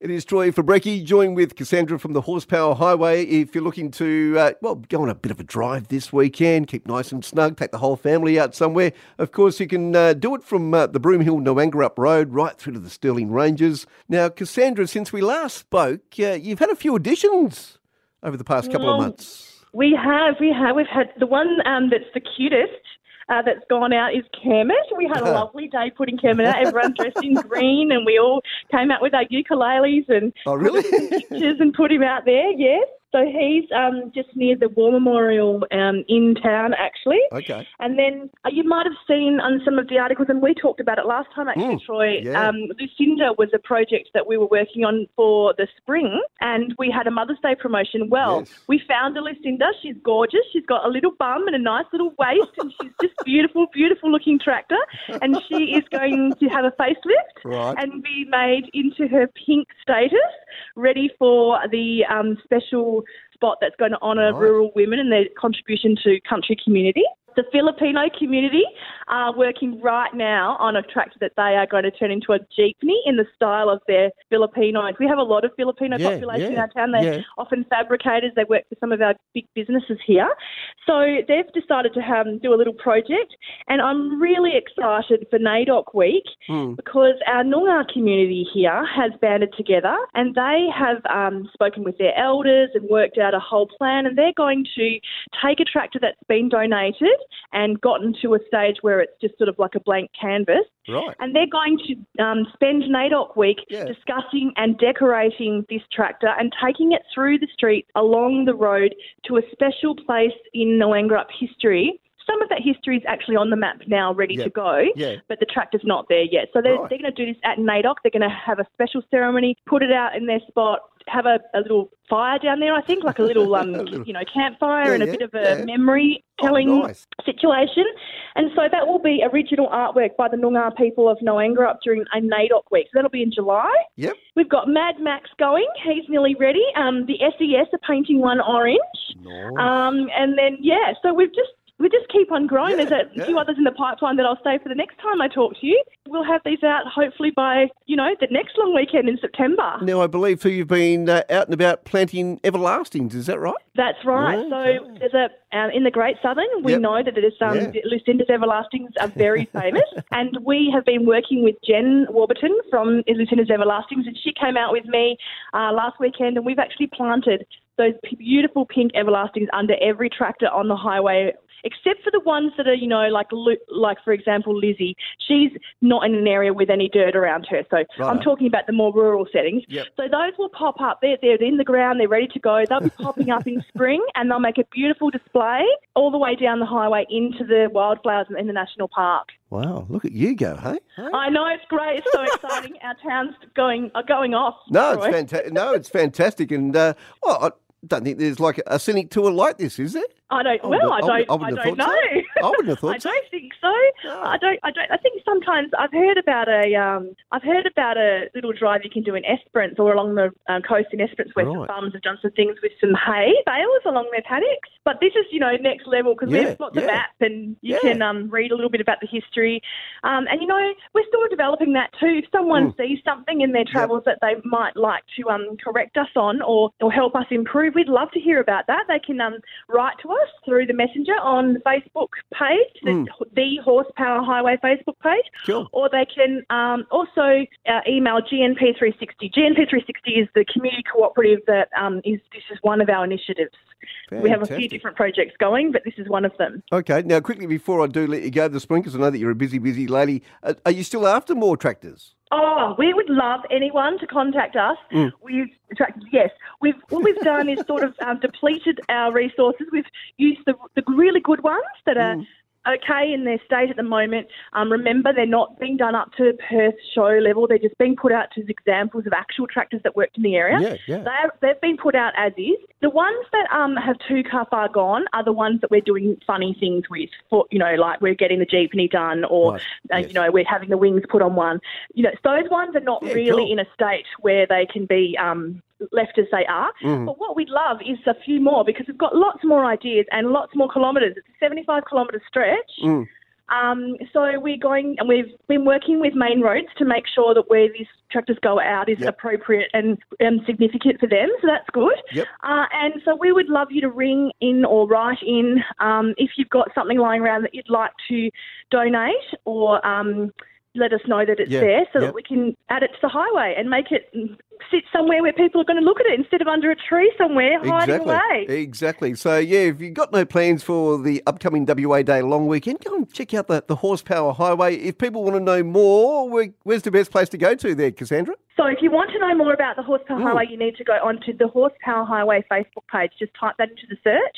It is Troy Fabrecki, joined with Cassandra from the Horsepower Highway. If you're looking to, uh, well, go on a bit of a drive this weekend, keep nice and snug, take the whole family out somewhere, of course, you can uh, do it from uh, the Broomehill Gnowangerup Road right through to the Stirling Ranges. Now, Cassandra, since we last spoke, uh, you've had a few additions over the past couple of months. We have, we have. We've had the one um, that's the cutest uh, that's gone out is Kermit. We had a lovely day putting Kermit out. Everyone dressed in green, and we all came out with our ukuleles and Oh, really? pictures and put him out there. Yes. So he's um, just near the War Memorial um, in town, actually. okay. And then uh, you might have seen on some of the articles, and we talked about it last time actually, Mm, Troy. yeah. Um, Lucinda was a project that we were working on for the spring, and we had a Mother's Day promotion. Well, Yes. we found a Lucinda. She's gorgeous. She's got a little bum and a nice little waist, and she's just beautiful, beautiful looking tractor. And she is going to have a facelift Right. and be made into her pink status, ready for the um, special spot that's going to honour Right. rural women and their contribution to country community. The Filipino community are working right now on a tractor that they are going to turn into a jeepney in the style of their Filipinos. We have a lot of Filipino Yeah, population in our town. They're yeah. often fabricators. They work for some of our big businesses here. So they've decided to um, do a little project, and I'm really excited for NAIDOC Week Hmm. because our Noongar community here has banded together and they have um, spoken with their elders and worked out a whole plan, and they're going to take a tractor that's been donated and gotten to a stage where it's just sort of like a blank canvas Right. and they're going to um, spend NAIDOC week Yeah. discussing and decorating this tractor and taking it through the streets along the road to a special place in Gnowangerup history. Some of that history is actually on the map now, ready Yeah. to go, Yeah. but the track is not there yet. So they're, Right. they're going to do this at NAIDOC. They're going to have a special ceremony, put it out in their spot, have a, a little fire down there, I think, like a little, um, A little- you know, campfire Yeah, and a bit of a memory Oh, telling nice. situation. And so that will be original artwork by the Noongar people of Gnowangerup during a NAIDOC week. So that'll be in July. Yep. We've got Mad Max going. He's nearly ready. Um, the SES are painting one orange. Nice. Um, and then, yeah, so we've just we just keep on growing. Yeah, There's a few others in the pipeline that I'll say for the next time I talk to you. We'll have these out hopefully by, you know, the next long weekend in September. Now, I believe too, you've been uh, out and about planting everlastings. Is that right? That's right. Okay. So there's a um, in the Great Southern. We Yep. know that it is um, Yeah. Lucinda's Everlastings are very famous, and we have been working with Jen Warburton from Lucinda's Everlastings, and she came out with me uh, last weekend, and we've actually planted those beautiful pink Everlastings under every tractor on the highway. Except for the ones that are, you know, like, like for example, Lizzie. She's not in an area with any dirt around her. So I'm talking about the more rural settings. Yep. So those will pop up. They're, they're in the ground. They're ready to go. They'll be popping up in spring, and they'll make a beautiful display all the way down the highway into the wildflowers in the national park. Wow, look at you go, hey? Hey? I know it's great. It's so exciting. Our town's going are going off. No, it's fantastic. No, it's fantastic, and uh, well, I don't think there's like a scenic tour like this, is there? I don't. I well, I don't. I I, don't know. so. I wouldn't have thought I don't think so. No. I don't. I don't. I think sometimes I've heard about a. Um, I've heard about a little drive you can do in Esperance or along the um, coast in Esperance, where some Right. farmers have done some things with some hay bales along their paddocks. But this is, you know, next level because Yeah, we've got the yeah. map and you Yeah. can um, read a little bit about the history. Um, and you know, we're still developing that too. If someone Mm. sees something in their travels that they might like to um, correct us on or, or help us improve, we'd love to hear about that. They can um, write to us through the messenger on the Facebook page, the, Mm. the Horsepower Highway Facebook page, Sure. or they can um, also uh, email GNP360. GNP360 is the community cooperative that um, is. This is one of our initiatives. We have a few different projects going, but this is one of them. Okay, now quickly before I do let you go, the spring, because I know that you're a busy, busy lady. Uh, are you still after more tractors? Oh, we would love anyone to contact us. Mm. We've yes, we've what we've done is sort of um, depleted our resources. We've used the the really good ones that are. Mm. Okay, in their state at the moment. Um, remember, they're not being done up to Perth show level. They're just being put out as examples of actual tractors that worked in the area. Yeah, yeah. They're, they've been put out as is. The ones that um, have too car far gone are the ones that we're doing funny things with. For you know, like we're getting the jeepney done, or Right, uh, yes. you know, we're having the wings put on one. You know, those ones are not Yeah, really cool. in a state where they can be um, left as they are. Mhm. But what we'd love is a few more because we've got lots more ideas and lots more kilometres. It's a 75 kilometre stretch. Mm. Um, so we're going, and we've been working with Main Roads to make sure that where these tractors go out is Yep. appropriate and, and significant for them. So that's good. Yep. Uh, and so we would love you to ring in or write in um, if you've got something lying around that you'd like to donate or um, let us know that it's Yeah, there so yeah. that we can add it to the highway and make it sit somewhere where people are going to look at it instead of under a tree somewhere hiding Exactly. away. Exactly. So, yeah, if you've got no plans for the upcoming WA Day long weekend, go and check out the, the Horsepower Highway. If people want to know more, where, where's the best place to go to there, Cassandra? So if you want to know more about the Horsepower Mm. Highway, you need to go onto the Horsepower Highway Facebook page. Just type that into the search,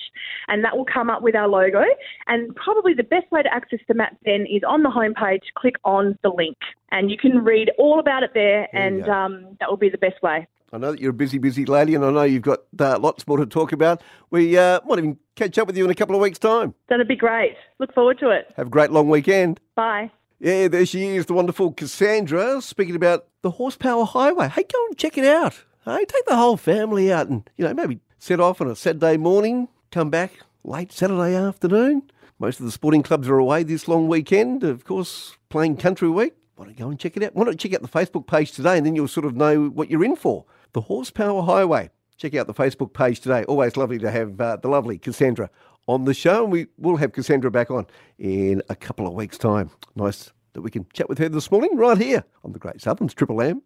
and that will come up with our logo. And probably the best way to access the map then is on the homepage. Click on the link, and you can read all about it there, There and um, that will be the best way. I know that you're a busy, busy lady, and I know you've got uh, lots more to talk about. We uh, might even catch up with you in a couple of weeks' time. That'd be great. Look forward to it. Have a great long weekend. Bye. Yeah, there she is, the wonderful Cassandra, speaking about the Horsepower Highway. Hey, go and check it out. Hey, take the whole family out and, you know, maybe set off on a Saturday morning, come back late Saturday afternoon. Most of the sporting clubs are away this long weekend, of course, playing Country Week. Why don't go and check it out? Why don't check out the Facebook page today and then you'll sort of know what you're in for. The Horsepower Highway. Check out the Facebook page today. Always lovely to have uh, the lovely Cassandra on the show, and we will have Cassandra back on in a couple of weeks' time. Nice that we can chat with her this morning right here on the Great Southerns Triple M.